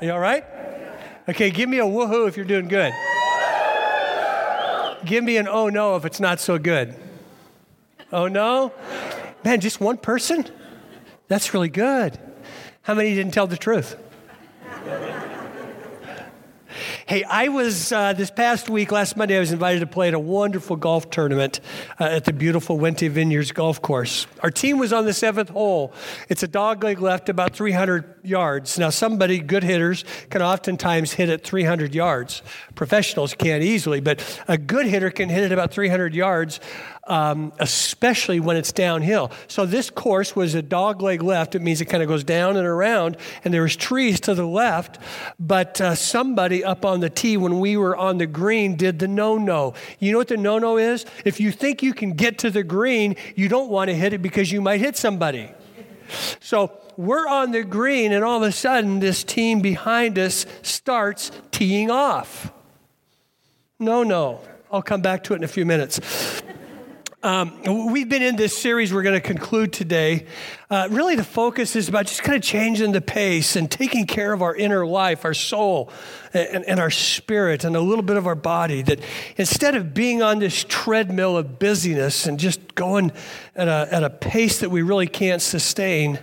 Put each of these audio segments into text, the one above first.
You all right? Okay, give me a woohoo if you're doing good. Give me an oh no if it's not so good. Oh no? Man, just one person? That's really good. How many didn't tell the truth? Hey, I was uh, this past week, last Monday, I was invited to play at a wonderful golf tournament uh, at the beautiful Wente Vineyards golf course. Our team was on the seventh hole. It's a dogleg left, about 300 yards. Now, somebody, good hitters, can oftentimes hit at 300 yards. Professionals can't easily, but a good hitter can hit it about 300 yards um, especially when it's downhill. So this course was a dog leg left. It means it kind of goes down and around, and there was trees to the left. But uh, somebody up on the tee when we were on the green did the no-no. You know what the no-no is? If you think you can get to the green, you don't want to hit it because you might hit somebody. So we're on the green, and all of a sudden, this team behind us starts teeing off. No, no. I'll come back to it in a few minutes. Um, we've been in this series we're going to conclude today. Uh, really, the focus is about just kind of changing the pace and taking care of our inner life, our soul, and, and our spirit, and a little bit of our body. That instead of being on this treadmill of busyness and just going at a, at a pace that we really can't sustain,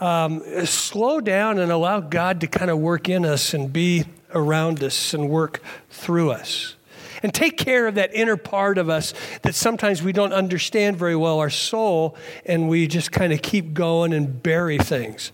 um, slow down and allow God to kind of work in us and be around us and work through us and take care of that inner part of us that sometimes we don't understand very well, our soul, and we just kind of keep going and bury things.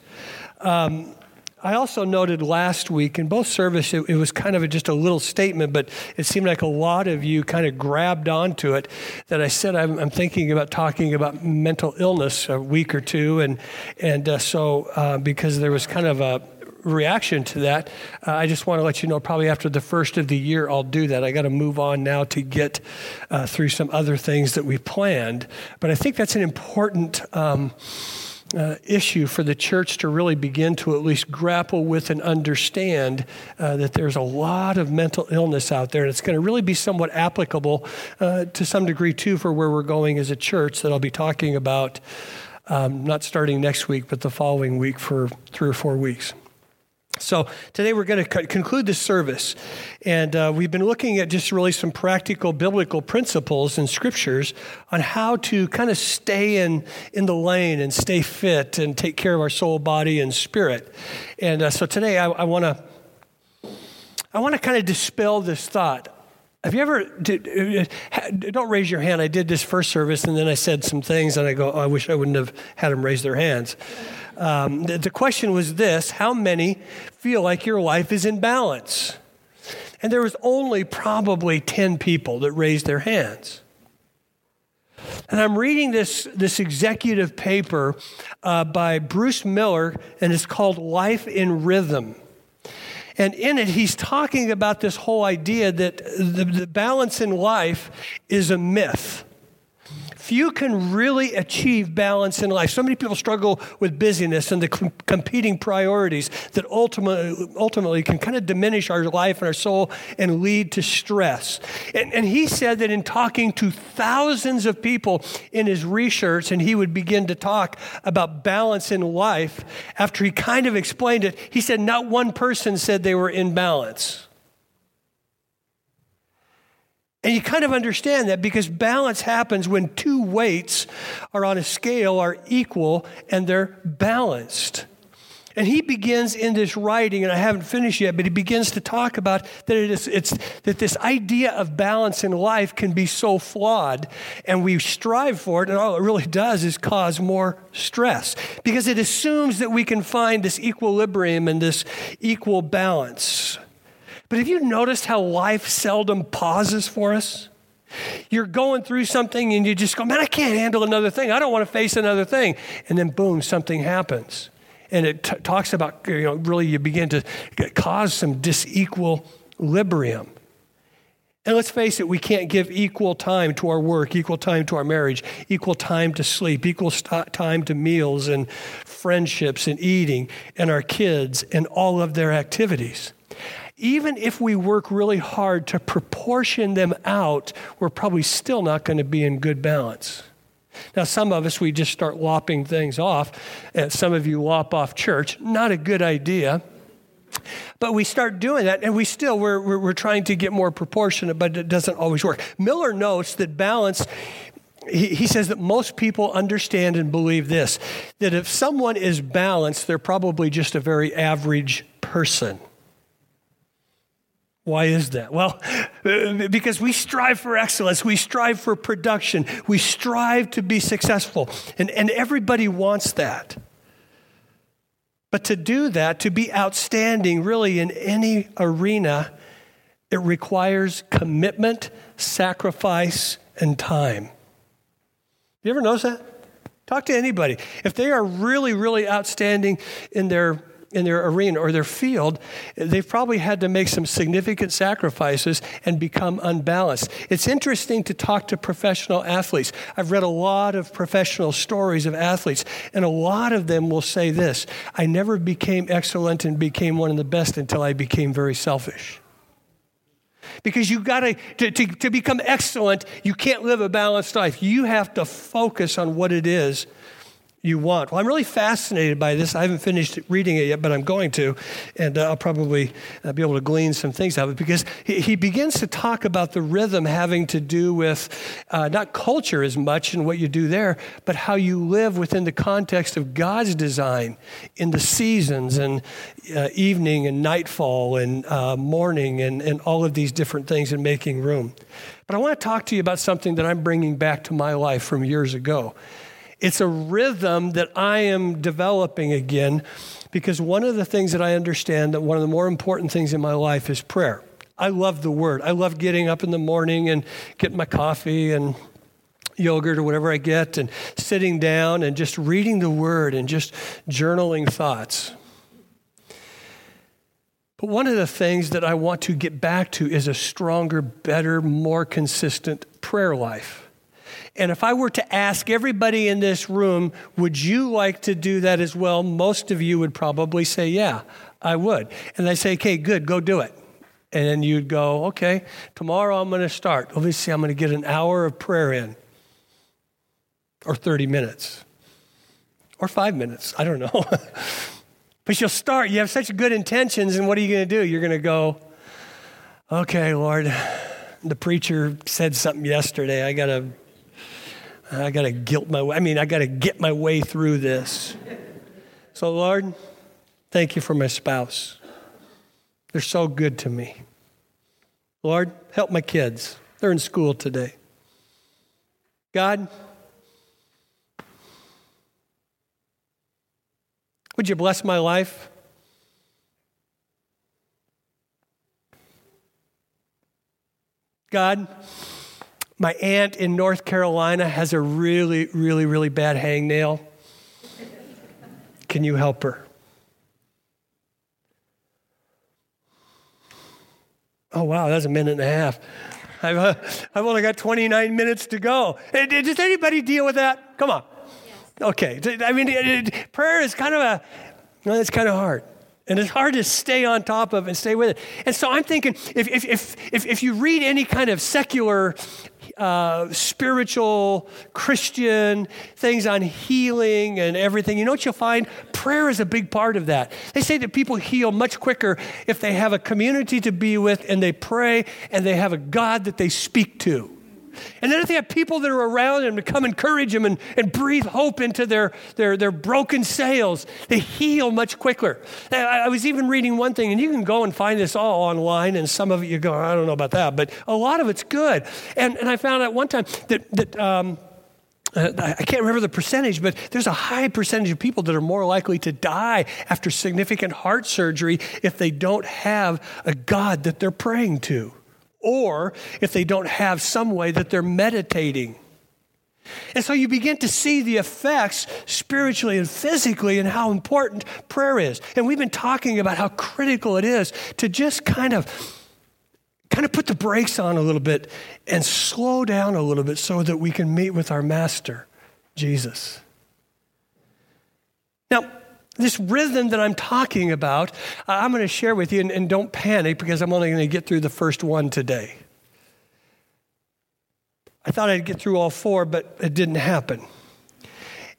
Um, I also noted last week in both services, it, it, was kind of a, just a little statement, but it seemed like a lot of you kind of grabbed onto it. That I said I'm, I'm thinking about talking about mental illness a week or two, and and uh, so uh, because there was kind of a reaction to that. Uh, I just want to let you know probably after the first of the year, I'll do that. I got to move on now to get uh, through some other things that we planned. But I think that's an important. Um, uh, issue for the church to really begin to at least grapple with and understand uh, that there's a lot of mental illness out there, and it's going to really be somewhat applicable uh, to some degree too for where we're going as a church that I'll be talking about um, not starting next week, but the following week for three or four weeks. So today we're going to conclude this service, and uh, we've been looking at just really some practical biblical principles and scriptures on how to kind of stay in in the lane and stay fit and take care of our soul, body, and spirit. And uh, so today I want to I want to kind of dispel this thought. Have you ever, did, don't raise your hand. I did this first service and then I said some things and I go, oh, I wish I wouldn't have had them raise their hands. Um, the, the question was this How many feel like your life is in balance? And there was only probably 10 people that raised their hands. And I'm reading this, this executive paper uh, by Bruce Miller, and it's called Life in Rhythm. And in it, he's talking about this whole idea that the, the balance in life is a myth few can really achieve balance in life. So many people struggle with busyness and the com- competing priorities that ultimately, ultimately can kind of diminish our life and our soul and lead to stress. And, and he said that in talking to thousands of people in his research, and he would begin to talk about balance in life, after he kind of explained it, he said not one person said they were in balance. And you kind of understand that because balance happens when two weights are on a scale are equal and they're balanced. And he begins in this writing, and I haven't finished yet, but he begins to talk about that it is, it's, that this idea of balance in life can be so flawed, and we strive for it, and all it really does is cause more stress because it assumes that we can find this equilibrium and this equal balance. But have you noticed how life seldom pauses for us? You're going through something and you just go, man, I can't handle another thing. I don't want to face another thing. And then, boom, something happens. And it t- talks about, you know, really you begin to cause some disequilibrium. And let's face it, we can't give equal time to our work, equal time to our marriage, equal time to sleep, equal st- time to meals and friendships and eating and our kids and all of their activities. Even if we work really hard to proportion them out, we're probably still not going to be in good balance. Now, some of us, we just start lopping things off. Some of you lop off church. Not a good idea. But we start doing that, and we still, we're, we're, we're trying to get more proportionate, but it doesn't always work. Miller notes that balance he, he says that most people understand and believe this that if someone is balanced, they're probably just a very average person. Why is that? Well, because we strive for excellence, we strive for production, we strive to be successful, and, and everybody wants that. But to do that, to be outstanding really in any arena, it requires commitment, sacrifice, and time. You ever notice that? Talk to anybody. If they are really, really outstanding in their in their arena or their field, they've probably had to make some significant sacrifices and become unbalanced. It's interesting to talk to professional athletes. I've read a lot of professional stories of athletes, and a lot of them will say this I never became excellent and became one of the best until I became very selfish. Because you've got to, to, to become excellent, you can't live a balanced life. You have to focus on what it is you want. Well, I'm really fascinated by this. I haven't finished reading it yet, but I'm going to, and uh, I'll probably uh, be able to glean some things out of it because he, he begins to talk about the rhythm having to do with uh, not culture as much and what you do there, but how you live within the context of God's design in the seasons and uh, evening and nightfall and uh, morning and, and all of these different things and making room. But I want to talk to you about something that I'm bringing back to my life from years ago. It's a rhythm that I am developing again because one of the things that I understand that one of the more important things in my life is prayer. I love the word. I love getting up in the morning and getting my coffee and yogurt or whatever I get and sitting down and just reading the word and just journaling thoughts. But one of the things that I want to get back to is a stronger, better, more consistent prayer life. And if I were to ask everybody in this room, would you like to do that as well? Most of you would probably say, yeah, I would. And I say, okay, good, go do it. And then you'd go, okay, tomorrow I'm going to start. Obviously, I'm going to get an hour of prayer in, or 30 minutes, or five minutes. I don't know. but you'll start. You have such good intentions, and what are you going to do? You're going to go, okay, Lord, the preacher said something yesterday. I got to I got to guilt my way. I mean, I got to get my way through this. So, Lord, thank you for my spouse. They're so good to me. Lord, help my kids. They're in school today. God, would you bless my life? God, my aunt in North Carolina has a really, really, really bad hangnail. Can you help her? Oh, wow, that's a minute and a half. I've, uh, I've only got 29 minutes to go. Does anybody deal with that? Come on. Okay. I mean, it, it, prayer is kind of a, well, it's kind of hard. And it's hard to stay on top of and stay with it. And so I'm thinking if, if, if, if, if you read any kind of secular uh, spiritual Christian things on healing and everything, you know what you'll find? Prayer is a big part of that. They say that people heal much quicker if they have a community to be with and they pray and they have a God that they speak to. And then if they have people that are around them to come encourage them and, and breathe hope into their, their, their broken sails, they heal much quicker. I, I was even reading one thing, and you can go and find this all online, and some of it you go, I don't know about that, but a lot of it's good. And, and I found out one time that, that um, uh, I can't remember the percentage, but there's a high percentage of people that are more likely to die after significant heart surgery if they don't have a God that they're praying to or if they don't have some way that they're meditating. And so you begin to see the effects spiritually and physically and how important prayer is. And we've been talking about how critical it is to just kind of kind of put the brakes on a little bit and slow down a little bit so that we can meet with our master, Jesus. Now, this rhythm that I'm talking about, uh, I'm going to share with you, and, and don't panic because I'm only going to get through the first one today. I thought I'd get through all four, but it didn't happen.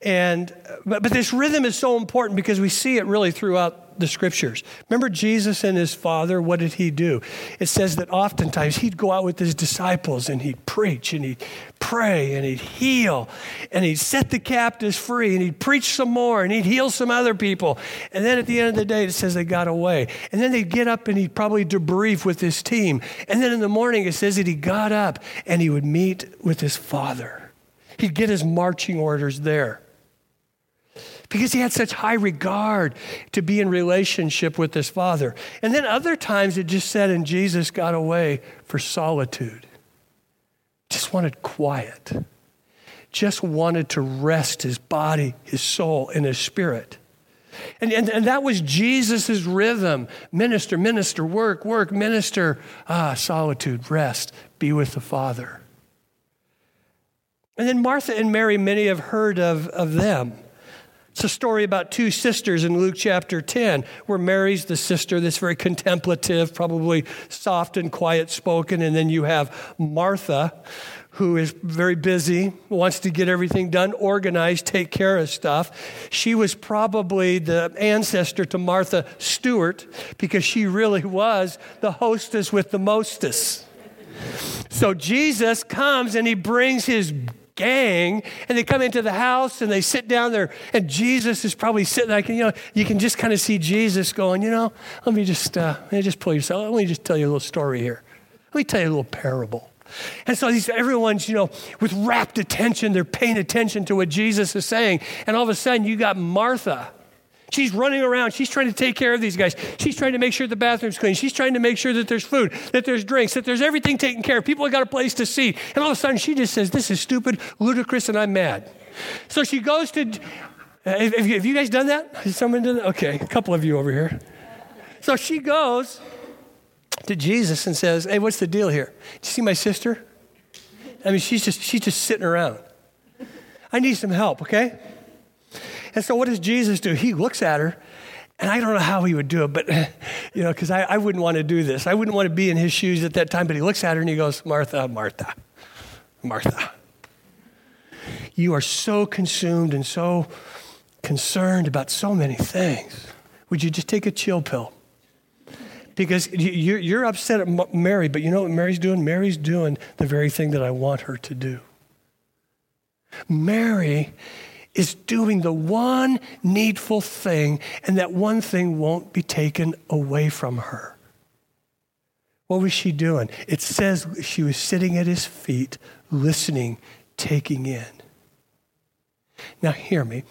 And but, but this rhythm is so important because we see it really throughout the scriptures. Remember Jesus and his father, what did he do? It says that oftentimes he'd go out with his disciples and he'd preach and he'd pray and he'd heal and he'd set the captives free and he'd preach some more and he'd heal some other people. And then at the end of the day, it says they got away. And then they'd get up and he'd probably debrief with his team. And then in the morning, it says that he got up and he would meet with his father. He'd get his marching orders there because he had such high regard to be in relationship with his father. And then other times it just said, and Jesus got away for solitude. Just wanted quiet. Just wanted to rest his body, his soul, and his spirit. And, and, and that was Jesus' rhythm minister, minister, work, work, minister, ah, solitude, rest, be with the Father. And then Martha and Mary, many have heard of, of them. It's a story about two sisters in Luke chapter 10, where Mary's the sister that's very contemplative, probably soft and quiet spoken. And then you have Martha, who is very busy, wants to get everything done, organized, take care of stuff. She was probably the ancestor to Martha Stewart because she really was the hostess with the mostess. So Jesus comes and he brings his gang and they come into the house and they sit down there and jesus is probably sitting like you know you can just kind of see jesus going you know let me just uh, let me just pull yourself let me just tell you a little story here. Let me tell you a little parable. And so these everyone's you know with rapt attention they're paying attention to what jesus is saying and all of a sudden you got martha She's running around. She's trying to take care of these guys. She's trying to make sure the bathroom's clean. She's trying to make sure that there's food, that there's drinks, that there's everything taken care of. People have got a place to see. And all of a sudden, she just says, This is stupid, ludicrous, and I'm mad. So she goes to. Uh, have, you, guys done that? Has someone done that? Okay, a couple of you over here. So she goes to Jesus and says, Hey, what's the deal here? Do you see my sister? I mean, she's just, she's just sitting around. I need some help, okay? And so, what does Jesus do? He looks at her, and I don't know how he would do it, but, you know, because I, I wouldn't want to do this. I wouldn't want to be in his shoes at that time, but he looks at her and he goes, Martha, Martha, Martha. You are so consumed and so concerned about so many things. Would you just take a chill pill? Because you're upset at Mary, but you know what Mary's doing? Mary's doing the very thing that I want her to do. Mary is doing the one needful thing, and that one thing won't be taken away from her. What was she doing? It says she was sitting at his feet, listening, taking in. Now, hear me.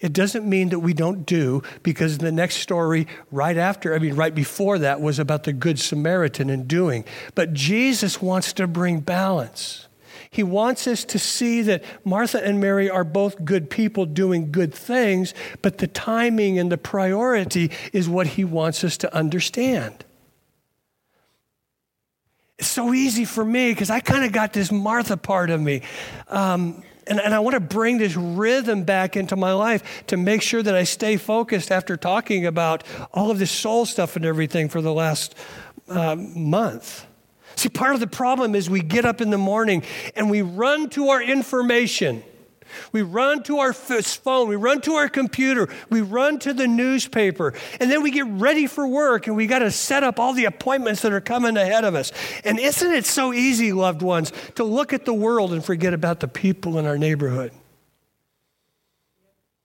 It doesn't mean that we don't do, because the next story right after, I mean, right before that was about the Good Samaritan and doing. But Jesus wants to bring balance. He wants us to see that Martha and Mary are both good people doing good things, but the timing and the priority is what he wants us to understand. It's so easy for me because I kind of got this Martha part of me. Um, and, and, I want to bring this rhythm back into my life to make sure that I stay focused after talking about all of this soul stuff and everything for the last uh, month. See, part of the problem is we get up in the morning and we run to our information. We run to our phone, we run to our computer, we run to the newspaper, and then we get ready for work and we got to set up all the appointments that are coming ahead of us. And isn't it so easy, loved ones, to look at the world and forget about the people in our neighborhood?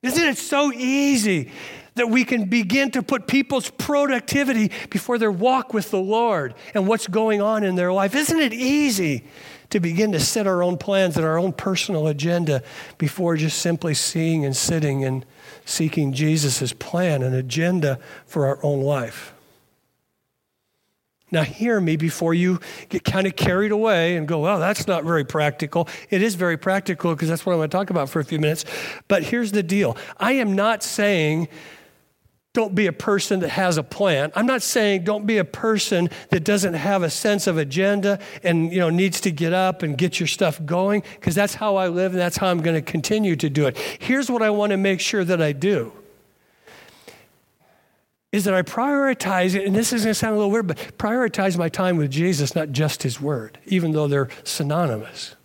Isn't it so easy that we can begin to put people's productivity before their walk with the Lord and what's going on in their life. Isn't it easy to begin to set our own plans and our own personal agenda before just simply seeing and sitting and seeking Jesus' plan and agenda for our own life? Now, hear me before you get kind of carried away and go, well, that's not very practical. It is very practical because that's what I'm going to talk about for a few minutes. But here's the deal I am not saying don't be a person that has a plan. I'm not saying don't be a person that doesn't have a sense of agenda and you know needs to get up and get your stuff going because that's how I live and that's how I'm going to continue to do it. Here's what I want to make sure that I do. Is that I prioritize it, and this is going to sound a little weird, but prioritize my time with Jesus, not just His Word, even though they're synonymous.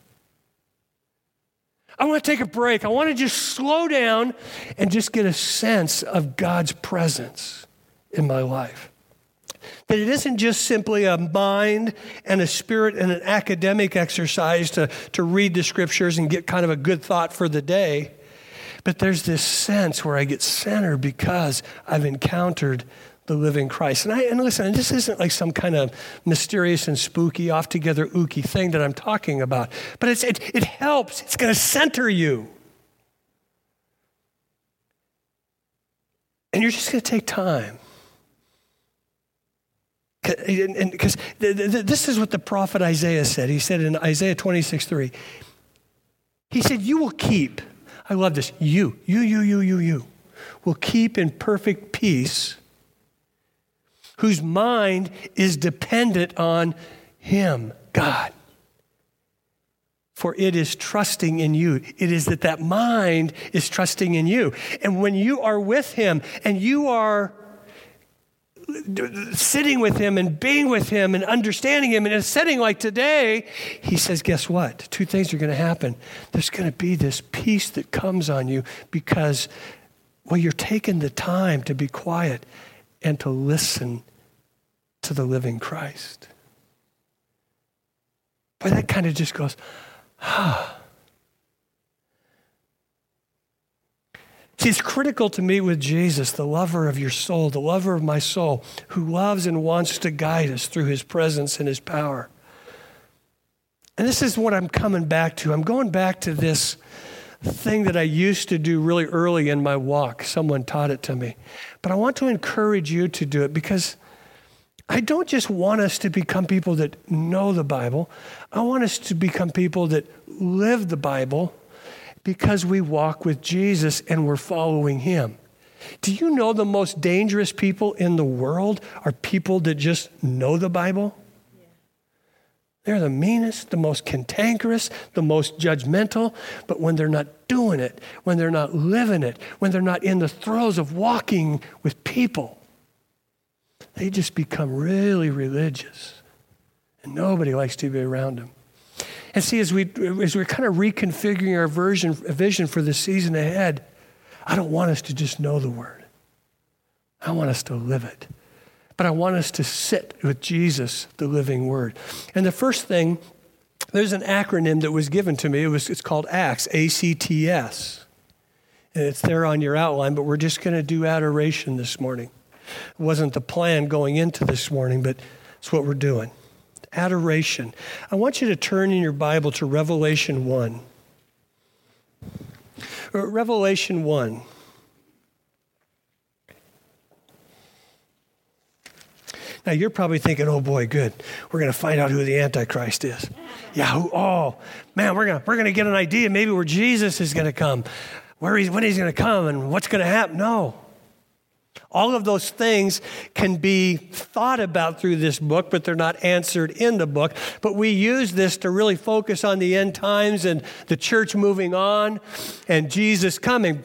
I want to take a break. I want to just slow down and just get a sense of God's presence in my life. That it isn't just simply a mind and a spirit and an academic exercise to, to read the scriptures and get kind of a good thought for the day, but there's this sense where I get centered because I've encountered the living Christ. And, I, and listen, this isn't like some kind of mysterious and spooky, off together, ooky thing that I'm talking about, but it's, it, it helps. It's going to center you. And you're just going to take time. Because this is what the prophet Isaiah said. He said in Isaiah 26 3, he said, You will keep, I love this, you, you, you, you, you, you, will keep in perfect peace whose mind is dependent on Him, God. For it is trusting in you. It is that that mind is trusting in you. And when you are with Him and you are sitting with him and being with him and understanding him in a setting like today, he says, Guess what? Two things are going to happen. There's going to be this peace that comes on you because, well, you're taking the time to be quiet and to listen to the living Christ. But that kind of just goes, ah. See, it's critical to me with Jesus, the lover of your soul, the lover of my soul, who loves and wants to guide us through his presence and his power. And this is what I'm coming back to. I'm going back to this thing that I used to do really early in my walk. Someone taught it to me. But I want to encourage you to do it because I don't just want us to become people that know the Bible. I want us to become people that live the Bible because we walk with Jesus and we're following Him. Do you know the most dangerous people in the world are people that just know the Bible? They're the meanest, the most cantankerous, the most judgmental. But when they're not doing it, when they're not living it, when they're not in the throes of walking with people, they just become really religious. And nobody likes to be around them. And see, as, we, as we're kind of reconfiguring our version, vision for the season ahead, I don't want us to just know the word. I want us to live it. But I want us to sit with Jesus, the living word. And the first thing, there's an acronym that was given to me. It was, it's called ACTS, A-C-T-S. And it's there on your outline, but we're just going to do adoration this morning. It wasn't the plan going into this morning, but it's what we're doing. Adoration. I want you to turn in your Bible to Revelation 1. Uh, Revelation 1. Now you're probably thinking, oh boy, good. We're going to find out who the Antichrist is. Yeah, who, oh, man, we're going we're gonna get an idea maybe where Jesus is going to come, where he's, when he's going to come, and what's going to happen. No. All of those things can be thought about through this book, but they're not answered in the book. But we use this to really focus on the end times and the church moving on and Jesus coming.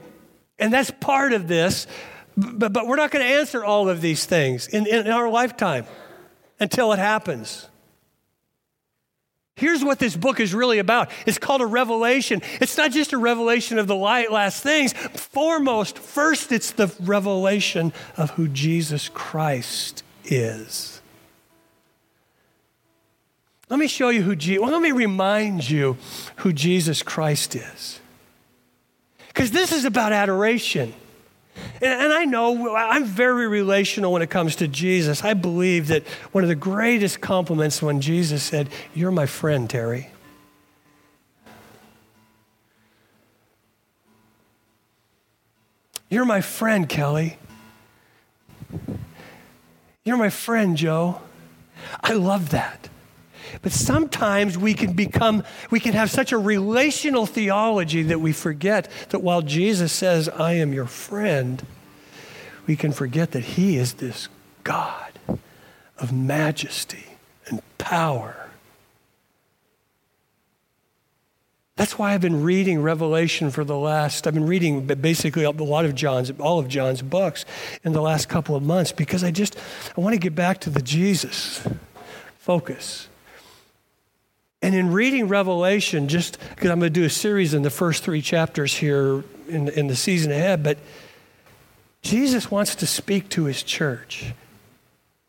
And that's part of this. But, but we're not going to answer all of these things in, in our lifetime until it happens. Here's what this book is really about. It's called a revelation. It's not just a revelation of the light last things. Foremost, first, it's the revelation of who Jesus Christ is. Let me show you who Jesus, well, let me remind you who Jesus Christ is. Because this is about adoration. And, I know I'm very relational when it comes to Jesus. I believe that one of the greatest compliments when Jesus said, You're my friend, Terry. You're my friend, Kelly. You're my friend, Joe. I love that. But sometimes we can become, we can have such a relational theology that we forget that while Jesus says, I am your friend, we can forget that he is this God of majesty and power. That's why I've been reading Revelation for the last, I've been reading basically a lot of John's, all of John's books in the last couple of months because I just, I want to get back to the Jesus focus. And in reading Revelation, just because I'm going to do a series in the first three chapters here in, in the season ahead, but Jesus wants to speak to his church.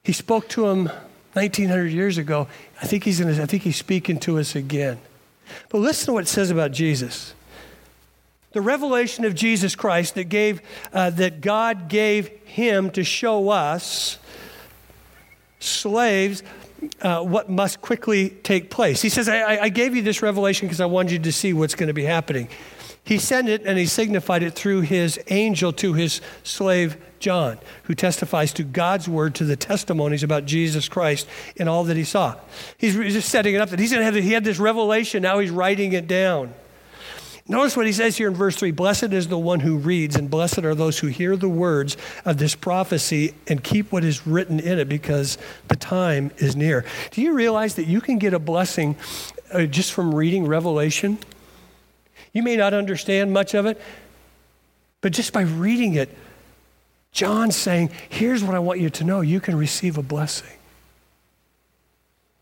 He spoke to him 1900 years ago. I think he's, gonna, I think he's speaking to us again. But listen to what it says about Jesus. The revelation of Jesus Christ that, gave, uh, that God gave him to show us, slaves, uh, what must quickly take place. He says, I, I gave you this revelation because I wanted you to see what's going to be happening. He sent it and he signified it through his angel to his slave John, who testifies to God's word, to the testimonies about Jesus Christ and all that he saw. He's just setting it up that he's going to have, he had this revelation, now he's writing it down. Notice what he says here in verse 3 Blessed is the one who reads, and blessed are those who hear the words of this prophecy and keep what is written in it because the time is near. Do you realize that you can get a blessing uh, just from reading Revelation? You may not understand much of it, but just by reading it, John's saying, here's what I want you to know you can receive a blessing.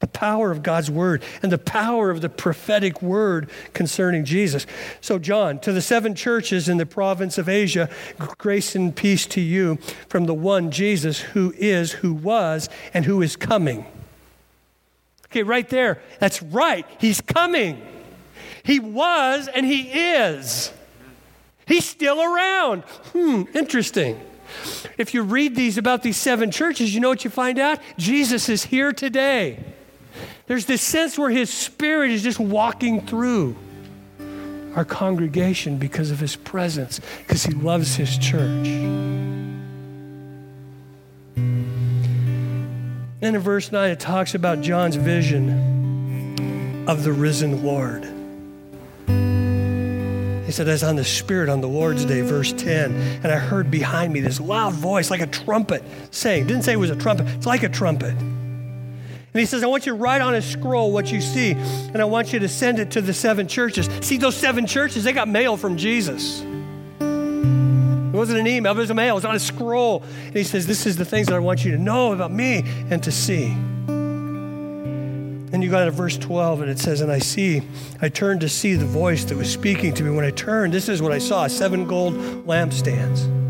The power of God's word and the power of the prophetic word concerning Jesus. So, John, to the seven churches in the province of Asia, grace and peace to you from the one Jesus who is, who was, and who is coming. Okay, right there. That's right. He's coming. He was and he is. He's still around. Hmm, interesting. If you read these about these seven churches, you know what you find out? Jesus is here today. There's this sense where his spirit is just walking through our congregation because of his presence, because he loves his church. And in verse 9, it talks about John's vision of the risen Lord. He said, As on the Spirit on the Lord's day, verse 10. And I heard behind me this loud voice like a trumpet saying, didn't say it was a trumpet, it's like a trumpet. And he says, I want you to write on a scroll what you see, and I want you to send it to the seven churches. See, those seven churches, they got mail from Jesus. It wasn't an email, it was a mail, it was on a scroll. And he says, This is the things that I want you to know about me and to see. And you got to verse 12, and it says, And I see, I turned to see the voice that was speaking to me. When I turned, this is what I saw seven gold lampstands.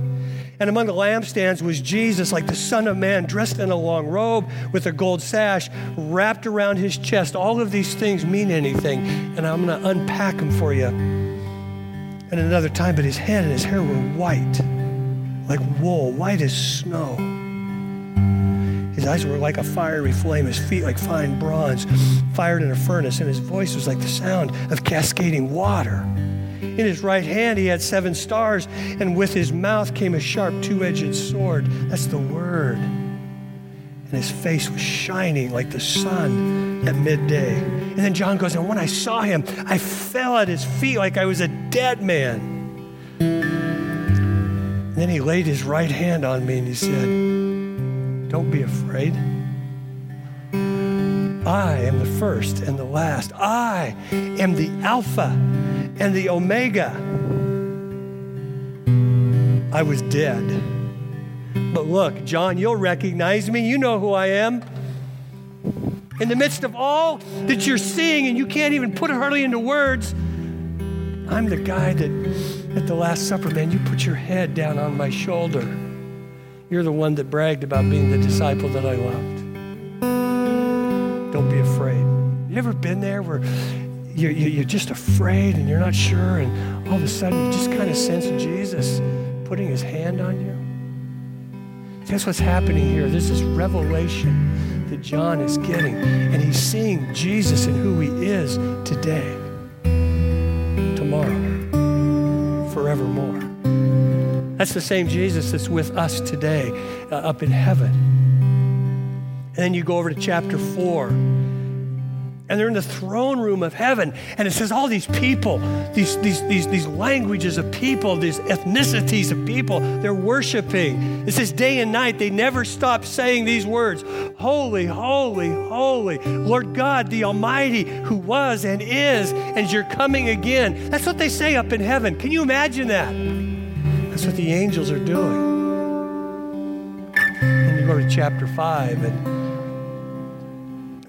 And among the lampstands was Jesus, like the Son of Man, dressed in a long robe with a gold sash wrapped around his chest. All of these things mean anything, and I'm going to unpack them for you at another time. But his head and his hair were white, like wool, white as snow. His eyes were like a fiery flame, his feet like fine bronze, fired in a furnace, and his voice was like the sound of cascading water. In his right hand he had seven stars, and with his mouth came a sharp two edged sword. That's the word. And his face was shining like the sun at midday. And then John goes, And when I saw him, I fell at his feet like I was a dead man. And then he laid his right hand on me and he said, don't be afraid. I am the first and the last. I am the Alpha and the Omega. I was dead. But look, John, you'll recognize me. You know who I am. In the midst of all that you're seeing, and you can't even put it hardly into words, I'm the guy that at the Last Supper, man, you put your head down on my shoulder. You're the one that bragged about being the disciple that I loved. Don't be afraid. You ever been there where you're, you're just afraid and you're not sure, and all of a sudden you just kind of sense Jesus putting his hand on you? Guess what's happening here? This is revelation that John is getting, and he's seeing Jesus and who he is today, tomorrow, forevermore. That's the same Jesus that's with us today uh, up in heaven. And then you go over to chapter 4 and they're in the throne room of heaven. And it says all these people, these, these, these, these languages of people, these ethnicities of people, they're worshiping. It says day and night, they never stop saying these words Holy, holy, holy, Lord God, the Almighty, who was and is, and you're coming again. That's what they say up in heaven. Can you imagine that? That's what the angels are doing. And you go to chapter 5 and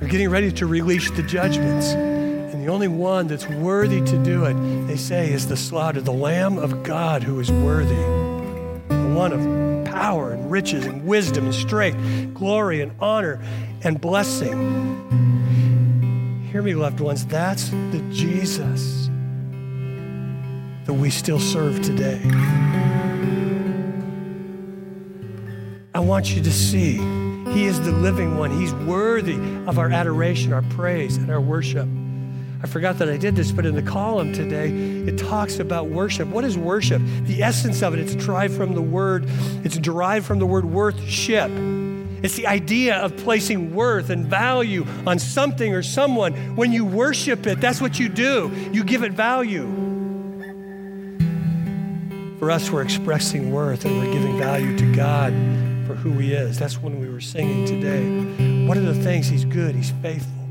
they're getting ready to release the judgments. And the only one that's worthy to do it, they say, is the slaughter, the Lamb of God who is worthy. The one of power and riches and wisdom and strength, glory and honor and blessing. Hear me, loved ones, that's the Jesus that we still serve today. I want you to see he is the living one. He's worthy of our adoration, our praise, and our worship. I forgot that I did this, but in the column today, it talks about worship. What is worship? The essence of it, it's derived from the word, it's derived from the word worthship. It's the idea of placing worth and value on something or someone. When you worship it, that's what you do. You give it value. For us, we're expressing worth and we're giving value to God for who He is. That's when we were singing today. What are the things? He's good, He's faithful.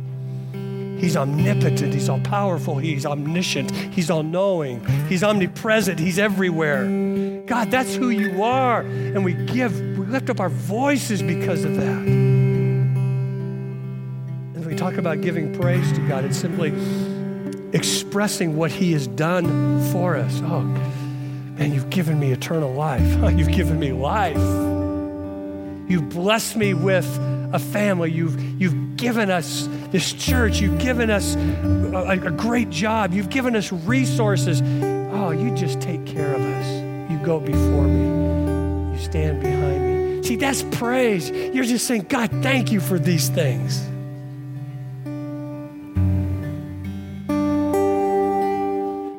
He's omnipotent. He's all powerful. He's omniscient. He's all knowing. He's omnipresent. He's everywhere. God, that's who you are. And we give, we lift up our voices because of that. And we talk about giving praise to God, it's simply expressing what He has done for us. Oh, man, you've given me eternal life. you've given me life. You've blessed me with a family. You've, you've given us this church. You've given us a, a great job. You've given us resources. Oh, you just take care of us. You go before me. You stand behind me. See, that's praise. You're just saying, God, thank you for these things.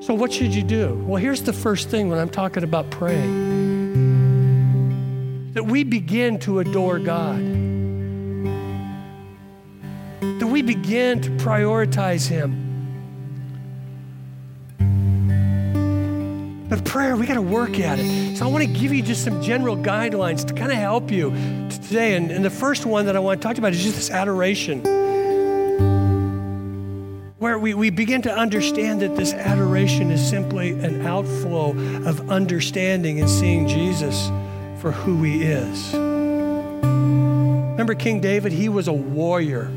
So, what should you do? Well, here's the first thing when I'm talking about praying that we begin to adore God, that we begin to prioritize Him. But prayer, we got to work at it. So I want to give you just some general guidelines to kind of help you today. And, and the first one that I want to talk about is just this adoration where we, we begin to understand that this adoration is simply an outflow of understanding and seeing Jesus for who he is. Remember King David? He was a warrior.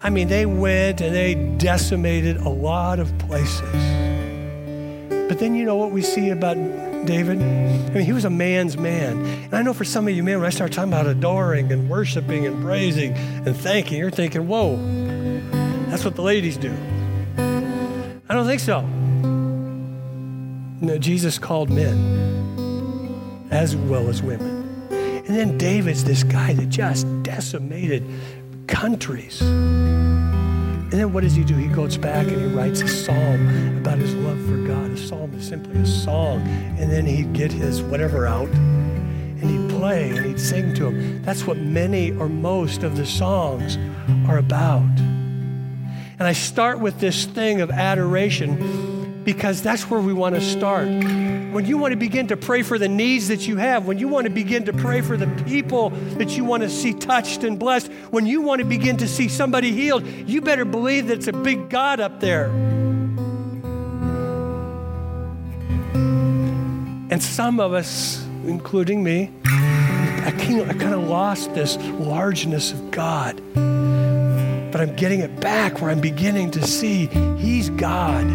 I mean, they went and they decimated a lot of places. But then you know what we see about David? I mean, he was a man's man. And I know for some of you, man, when I start talking about adoring and worshiping and praising and thanking, you're thinking, whoa, that's what the ladies do. I don't think so. No, Jesus called men as well as women. And then David's this guy that just decimated countries. And then what does he do? He goes back and he writes a psalm about his love for God. A psalm is simply a song. And then he'd get his whatever out and he'd play and he'd sing to him. That's what many or most of the songs are about. And I start with this thing of adoration because that's where we want to start when you want to begin to pray for the needs that you have, when you want to begin to pray for the people that you want to see touched and blessed, when you want to begin to see somebody healed, you better believe that it's a big God up there. And some of us, including me, I kind, of, I kind of lost this largeness of God. But I'm getting it back where I'm beginning to see He's God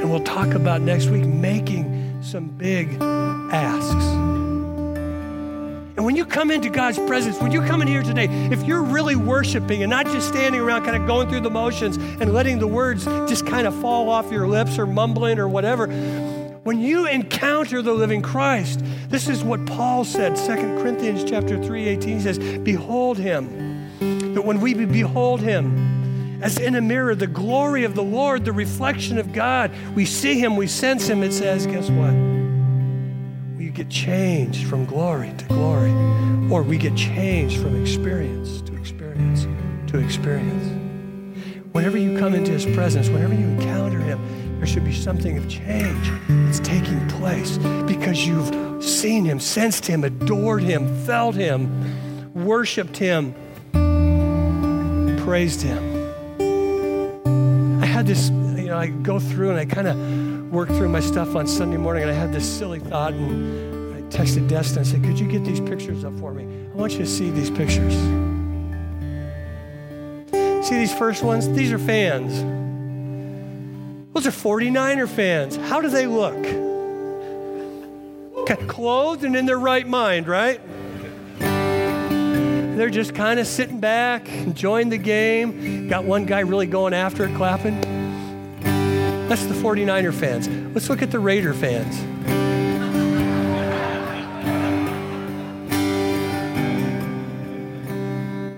and we'll talk about next week making some big asks. And when you come into God's presence, when you come in here today, if you're really worshiping and not just standing around kind of going through the motions and letting the words just kind of fall off your lips or mumbling or whatever, when you encounter the living Christ, this is what Paul said, 2 Corinthians chapter 3, 18 says, Behold him. That when we behold him, as in a mirror, the glory of the Lord, the reflection of God. We see Him, we sense Him. It says, guess what? We get changed from glory to glory, or we get changed from experience to experience to experience. Whenever you come into his presence, whenever you encounter him, there should be something of change that's taking place because you've seen him, sensed him, adored him, felt him, worshiped him, praised him. I had this, you know, I go through and I kind of work through my stuff on Sunday morning, and I had this silly thought, and I texted Destin. I said, Could you get these pictures up for me? I want you to see these pictures. See these first ones? These are fans. Those are 49er fans. How do they look? Okay, clothed and in their right mind, right? They're just kind of sitting back, enjoying the game. Got one guy really going after it, clapping. That's the 49er fans. Let's look at the Raider fans.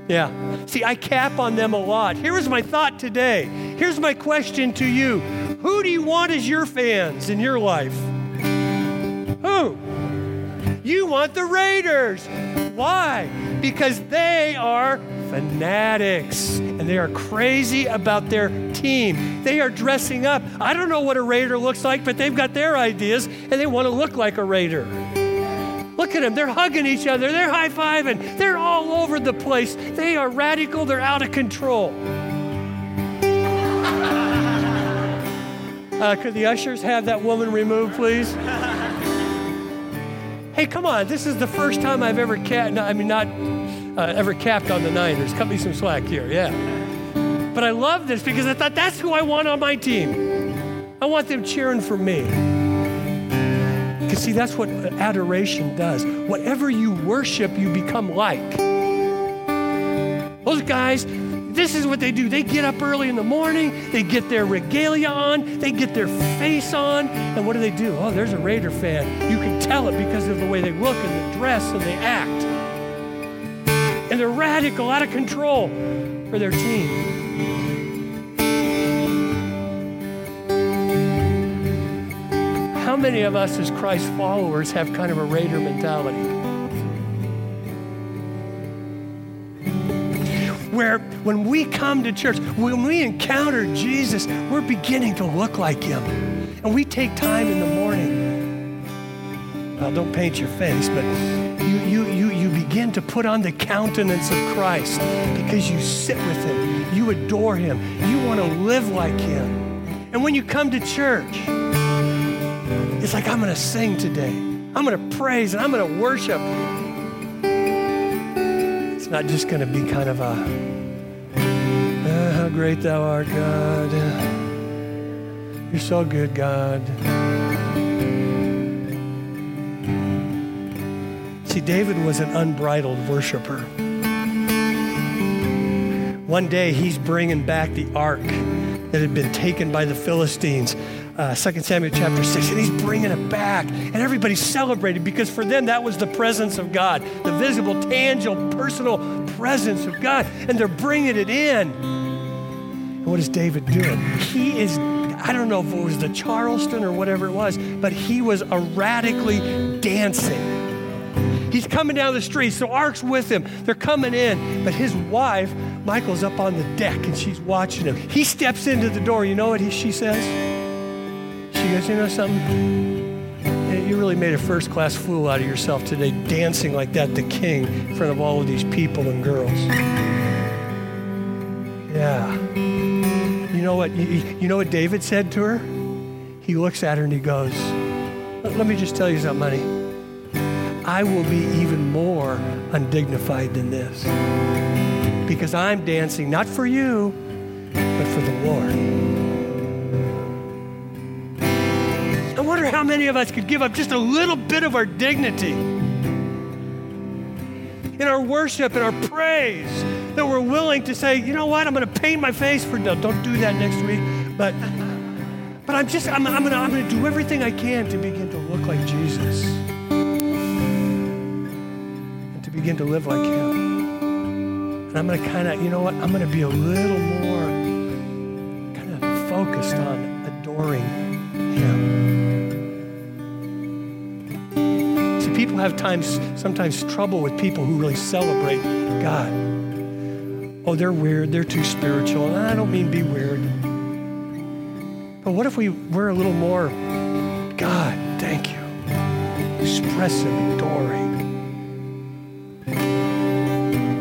Yeah. See, I cap on them a lot. Here is my thought today. Here's my question to you Who do you want as your fans in your life? Who? You want the Raiders. Why? Because they are fanatics and they are crazy about their team. They are dressing up. I don't know what a Raider looks like, but they've got their ideas and they want to look like a Raider. Look at them. They're hugging each other. They're high fiving. They're all over the place. They are radical. They're out of control. Uh, could the ushers have that woman removed, please? hey, come on. This is the first time I've ever capped, I mean, not uh, ever capped on the Niners. Cut me some slack here, yeah. But I love this because I thought that's who I want on my team. I want them cheering for me. Because, see, that's what adoration does. Whatever you worship, you become like. Those guys, this is what they do. They get up early in the morning, they get their regalia on, they get their face on, and what do they do? Oh, there's a Raider fan. You can tell it because of the way they look and the dress and they act. And they're radical, out of control for their team. How many of us as Christ followers have kind of a Raider mentality? Where when we come to church, when we encounter Jesus, we're beginning to look like him. And we take time in the morning. Well, don't paint your face, but you, you, you, you begin to put on the countenance of Christ because you sit with him, you adore him, you want to live like him. And when you come to church, it's like, I'm going to sing today. I'm going to praise and I'm going to worship. Not just going to be kind of a, ah, how great thou art, God. You're so good, God. See, David was an unbridled worshiper. One day he's bringing back the ark that had been taken by the Philistines uh, 2 Samuel chapter 6, and he's bringing it back. And everybody's celebrating because for them that was the presence of God, the visible, tangible, personal presence of God. And they're bringing it in. And what is David doing? He is, I don't know if it was the Charleston or whatever it was, but he was erratically dancing. He's coming down the street, so Ark's with him. They're coming in, but his wife, Michal's up on the deck and she's watching him. He steps into the door. You know what he, she says? Goes, You know something? You really made a first class fool out of yourself today, dancing like that, the king, in front of all of these people and girls. Yeah. You know what? You know what David said to her? He looks at her and he goes, Let me just tell you something, honey. I will be even more undignified than this. Because I'm dancing not for you, but for the Lord. Wonder how many of us could give up just a little bit of our dignity in our worship and our praise that we're willing to say, you know what, I'm going to paint my face for, no, don't do that next week, but, but I'm just, I'm, I'm going I'm to do everything I can to begin to look like Jesus and to begin to live like Him. And I'm going to kind of, you know what, I'm going to be a little more kind of focused on adoring have times, sometimes trouble with people who really celebrate God. Oh, they're weird. They're too spiritual. I don't mean be weird. But what if we were a little more, God, thank you, expressive, adoring?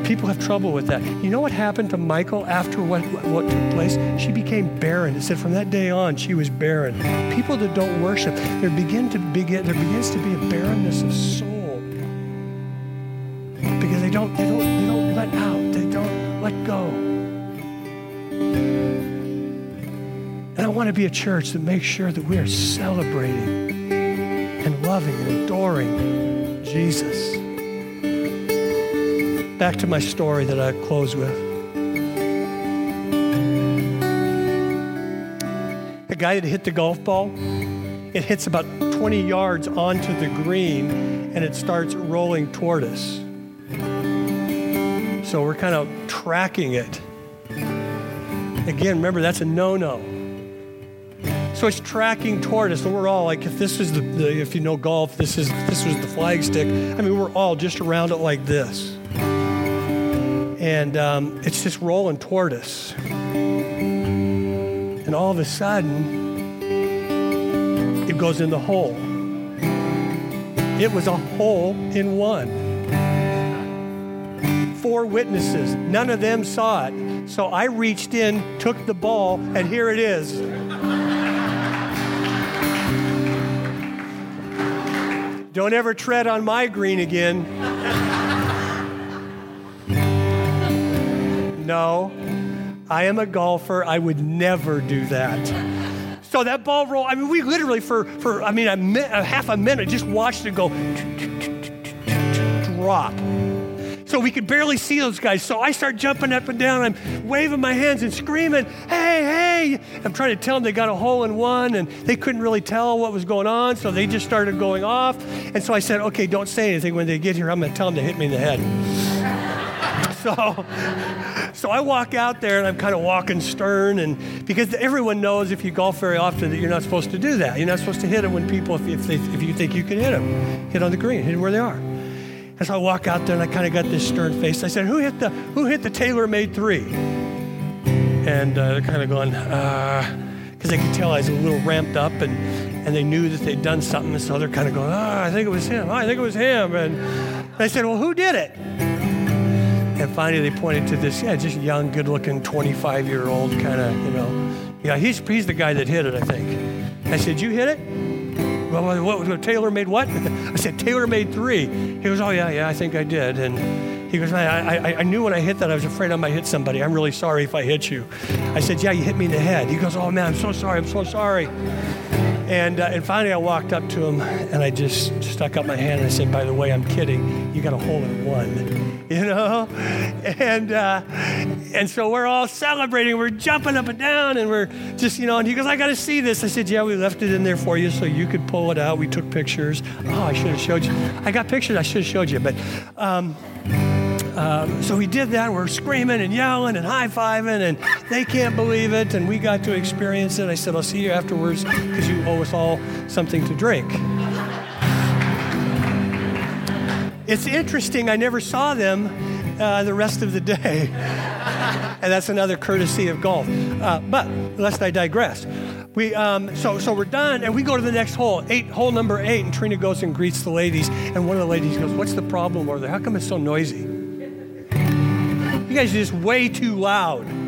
People have trouble with that. You know what happened to Michal after what, what took place? She became barren. It said from that day on, she was barren. People that don't worship, there begin to begin there begins to be a barrenness of soul to be a church that makes sure that we are celebrating and loving and adoring Jesus back to my story that I close with. The guy that hit the golf ball, it hits about 20 yards onto the green and it starts rolling toward us. So we're kind of tracking it. Again, remember, that's a no no. So it's tracking toward us, and we're all like, if this is the, the, if you know golf, this is this was the flag stick. I mean, we're all just around it like this and um, it's just rolling toward us. And all of a sudden, it goes in the hole. It was a hole in one. Four witnesses, none of them saw it. So I reached in, took the ball, and here it is. Don't ever tread on my green again. No, I am a golfer. I would never do that. So that ball roll, I mean, we literally for, for I mean, a, mi- a half a minute just watched it go drop. So we could barely see those guys. So I start jumping up and down. I'm waving my hands and screaming, hey, hey. I'm trying to tell them they got a hole in one and they couldn't really tell what was going on. So they just started going off. And so I said, okay, don't say anything when they get here. I'm going to tell them to hit me in the head. so so I walk out there and I'm kind of walking stern, and because everyone knows if you golf very often that you're not supposed to do that. You're not supposed to hit them when people, if, if, they, if you think you can hit them, hit on the green, hit them where they are. So I walk out there and I kind of got this stern face. I said, "Who hit the Who hit the TaylorMade three? And uh, they're kind of going, because uh, they could tell I was a little ramped up and and they knew that they'd done something, so they're kind of going, "Ah, oh, I think it was him. Oh, I think it was him." And I said, "Well, who did it?" And finally, they pointed to this, yeah, just young, good looking, 25 year old kind of, you know. Yeah, he's, he's the guy that hit it, I think. I said, You hit it? Well, what, what, TaylorMade what? I said, TaylorMade three. He goes, Oh, yeah, yeah, I think I did. And he goes, I, I, I knew when I hit that, I was afraid I might hit somebody. I'm really sorry if I hit you. I said, Yeah, you hit me in the head. He goes, Oh, man, I'm so sorry. I'm so sorry. And, uh, and finally, I walked up to him and I just stuck up my hand and I said, By the way, I'm kidding. You got a hole in one, you know? And, uh, and so we're all celebrating. We're jumping up and down and we're just, you know, and he goes, I got to see this. I said, Yeah, we left it in there for you so you could pull it out. We took pictures. Oh, I should have showed you. I got pictures. I should have showed you. But, um, um, so we did that. We're screaming and yelling and high fiving, and they can't believe it. And we got to experience it. I said, I'll see you afterwards because you owe us all something to drink. It's interesting, I never saw them uh, the rest of the day. and that's another courtesy of golf. Uh, but lest I digress. We, um, so, so we're done, and we go to the next hole, eight, hole number eight, and Trina goes and greets the ladies, and one of the ladies goes, "What's the problem over there? How come it's so noisy? You guys are just way too loud."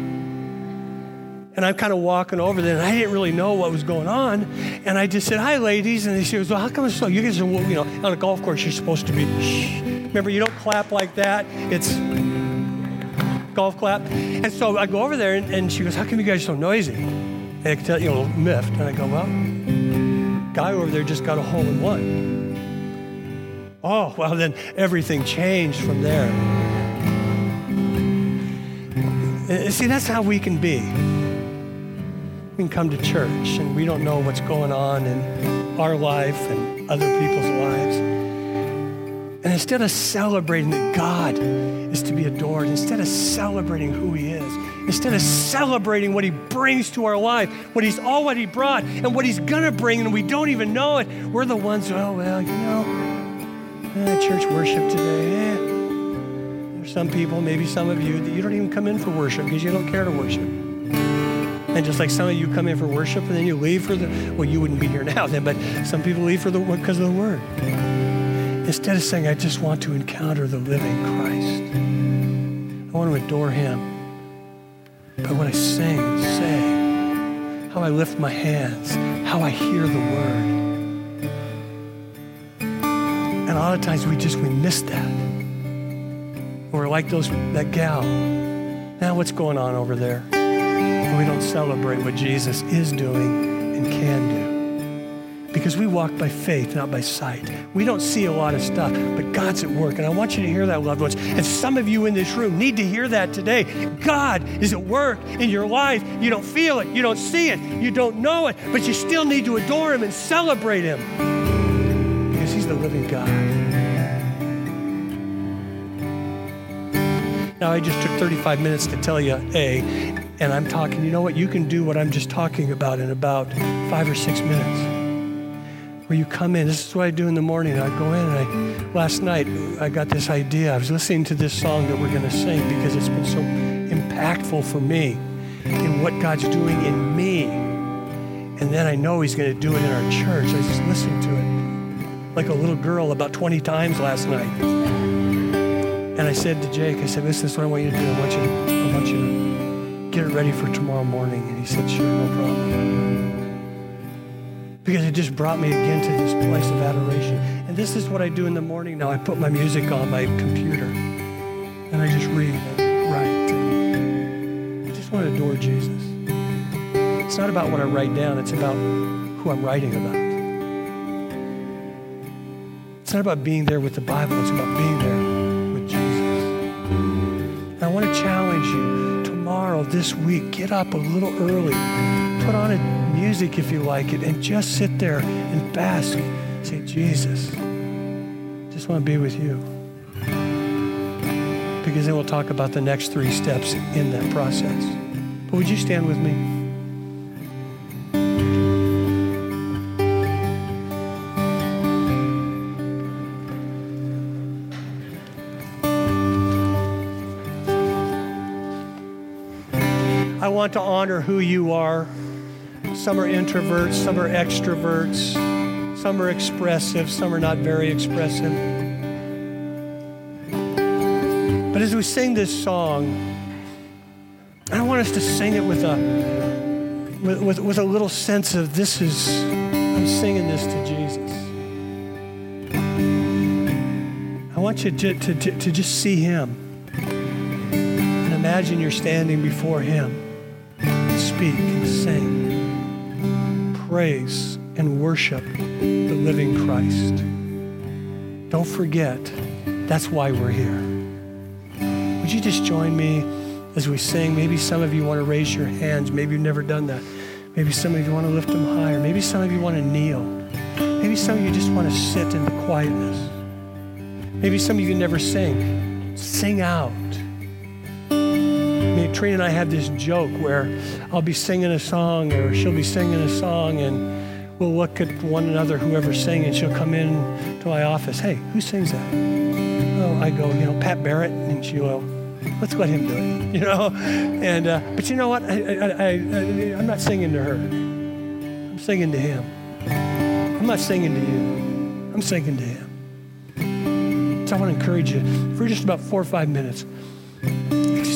And I'm kind of walking over there, and I didn't really know what was going on, and I just said, "Hi, ladies," and she goes, "Well, how come it's so? You guys are, you know, on a golf course, you're supposed to be shh. Remember, you don't clap like that. It's." golf clap. And so I go over there and, and, she goes, How come you guys are so noisy? And I can tell, you know, miffed. And I go, Well, guy over there just got a hole in one. Oh, well, then everything changed from there. Uh, see, that's how we can be. We can come to church and we don't know what's going on in our life and other people's lives. And instead of celebrating that God is to be adored, instead of celebrating who He is, instead of celebrating what He brings to our life, what He's already brought, and what He's to bring, and we don't even know it, we're the ones, oh, well, you know, eh, church worship today. Eh. There's some people, maybe some of you, that you don't even come in for worship because you don't care to worship. And just like some of you come in for worship and then you leave for the, well, you wouldn't be here now then, but some people leave for the because of the word. Instead of saying, I just want to encounter the living Christ, I want to adore him. But when I sing say, how I lift my hands, how I hear the word. And a lot of times we just, we miss that. We're like those, that gal. Now what's going on over there? We don't celebrate what Jesus is doing and can do because we walk by faith, not by sight. We don't see a lot of stuff, but God's at work. And I want you to hear that, loved ones. And some of you in this room need to hear that today. God is at work in your life. You don't feel it, you don't see it, you don't know it, but you still need to adore Him and celebrate Him because He's the living God. Now, I just took 35 minutes to tell you A, and I'm talking, you know what? You can do what I'm just talking about in about five or six minutes where you come in. This is what I do in the morning. I go in and I, last night, I got this idea. I was listening to this song that we're going to sing because it's been so impactful for me in what God's doing in me. And then I know He's going to do it in our church. I just listened to it like a little girl about 20 times last night. And I said to Jake, I said, listen, this is what I want you to do. I want you to, I want you to get it ready for tomorrow morning. And he said, sure, no problem because it just brought me again to this place of adoration. And this is what I do in the morning now. I put my music on my computer and I just read and write. I just want to adore Jesus. It's not about what I write down, it's about who I'm writing about. It's not about being there with the Bible, it's about being there want to challenge you tomorrow, this week, get up a little early, put on a music if you like it, and just sit there and bask. Say, Jesus, just want to be with you. Because then we'll talk about the next three steps in that process. But would you stand with me? I want to honor who you are. Some are introverts, some are extroverts, some are expressive, some are not very expressive. But as we sing this song, I want us to sing it with a with, with, with a little sense of this is I'm singing this to Jesus. I want you to, to, to, to just see him and imagine you're standing before him speak and sing praise and worship the living Christ. Don't forget, that's why we're here. Would you just join me as we sing? Maybe some of you want to raise your hands. Maybe you've never done that. Maybe some of you want to lift them higher. Maybe some of you want to kneel. Maybe some of you just want to sit in the quietness. Maybe some of you never sing. Sing out. Trina and I have this joke where I'll be singing a song or she'll be singing a song and we'll look at one another, whoever's singing, she'll come in to my office. Hey, who sings that? Oh, I go, you know, Pat Barrett, and she'll go, let's let him do it, you know? And, uh, but you know what? I, I, I, I'm not singing to her. I'm singing to him. I'm not singing to you. I'm singing to him. So I want to encourage you for just about four or five minutes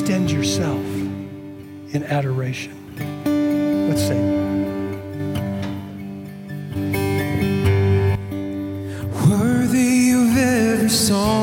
extend yourself in adoration. Let's sing. Worthy of every song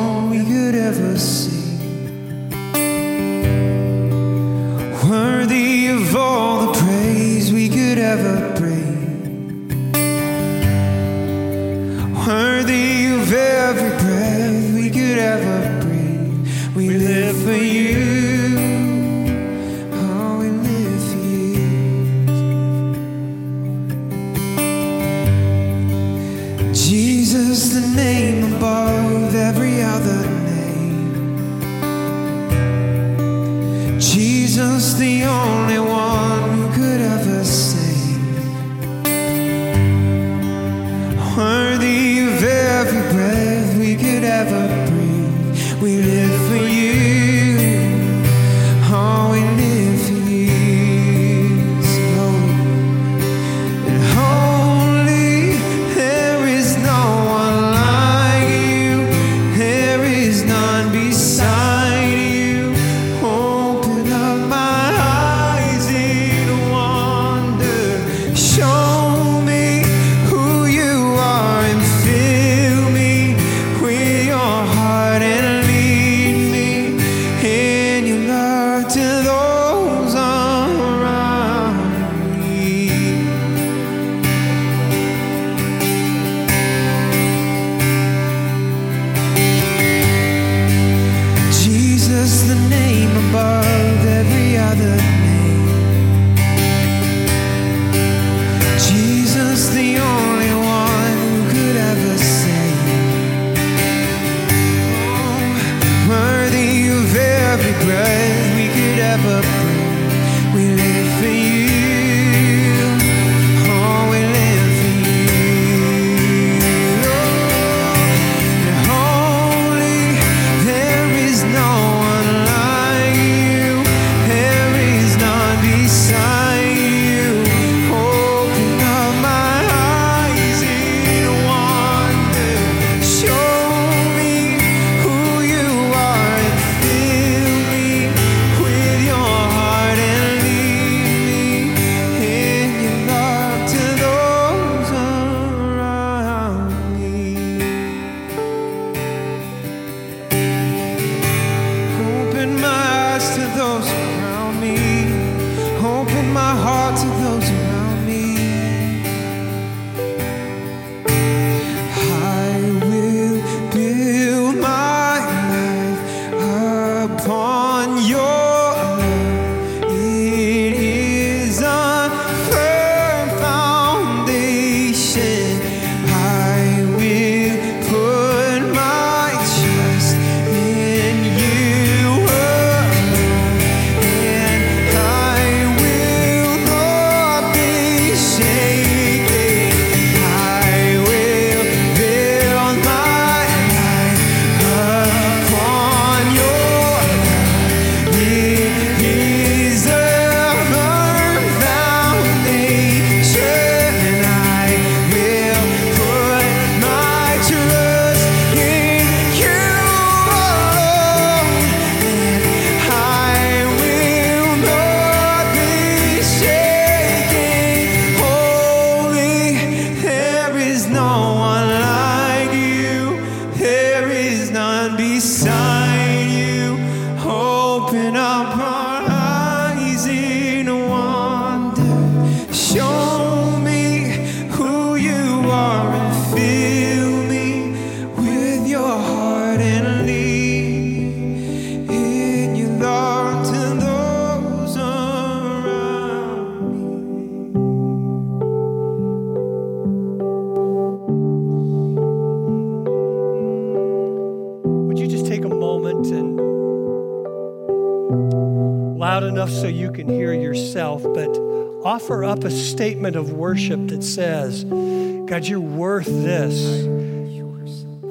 statement of worship that says, God, you're worth this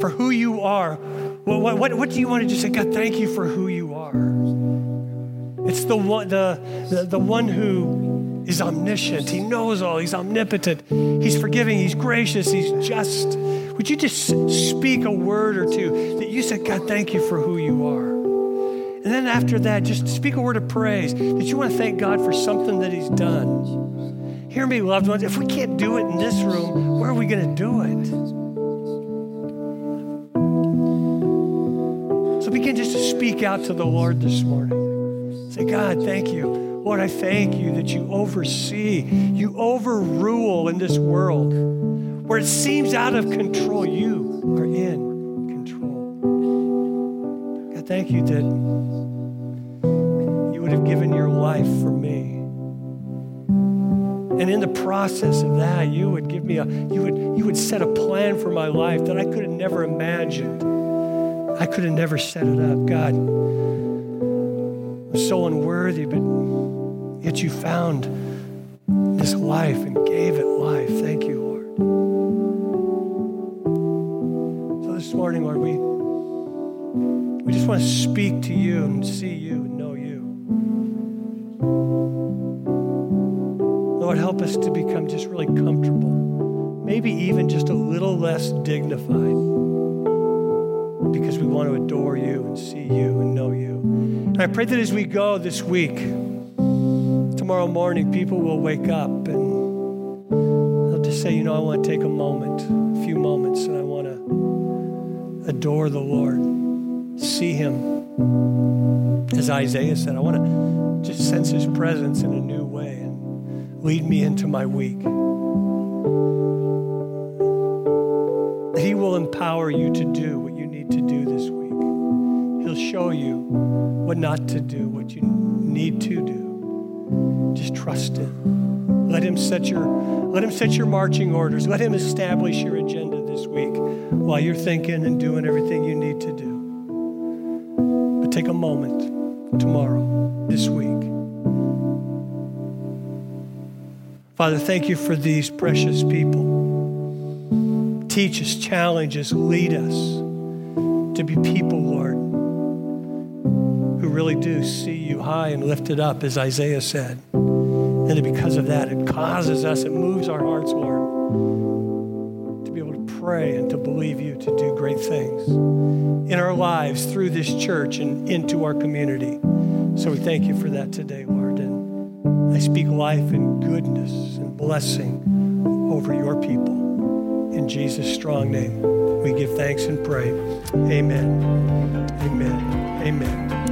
for who you are. What, what, what, do you want to just say? God, thank you for who you are. It's the one, the, the, the one who is omniscient. He knows all. He's omnipotent. He's forgiving. He's gracious. He's just. Would you just speak a word or two that you said, God, thank you for who you are? And then after that, just speak a word of praise that you want to thank God for something that He's done. Hear me, loved ones. If we can't do it in this room, where are we going to do it? So begin just to speak out to the Lord this morning. Say, God, thank you. Lord, I thank you that you oversee, you overrule in this world. Where it seems out of control, you are in control. God, thank you that you would have given your life for me. And in the process of that, you would give me a, you would, you would set a plan for my life that I could have never imagined. I could have never set it up. God, I'm so unworthy, but yet you found this life and gave it life. Thank you, Lord. So this morning, Lord, we, we just want to speak to you and see you and know you. Lord, help us to become just really comfortable, maybe even just a little less dignified, because we want to adore you and see you and know you. And I pray that as we go this week, tomorrow morning, people will wake up and they'll just say, you know, I want to take a moment, a few moments, and I want to adore the Lord, see Him. As Isaiah said, I want to just sense His presence in a new way lead me into my week. He will empower you to do what you need to do this week. He'll show you what not to do, what you need to do. Just trust Him. Let Him set your let Him set your marching orders. Let Him establish your agenda this week while you're thinking and doing everything you need to do. But take a moment tomorrow, this week. Father, thank you for these precious people. Teach us, challenge us, lead us to be people, Lord, who really do see you high and lifted up, as Isaiah said. And because of that, it causes us, it moves our hearts, Lord, to be able to pray and to believe you to do great things in our lives through this church and into our community. So we thank you for that today, I speak life and goodness and blessing over your people. In Jesus' strong name, we give thanks and pray. Amen. Amen. Amen.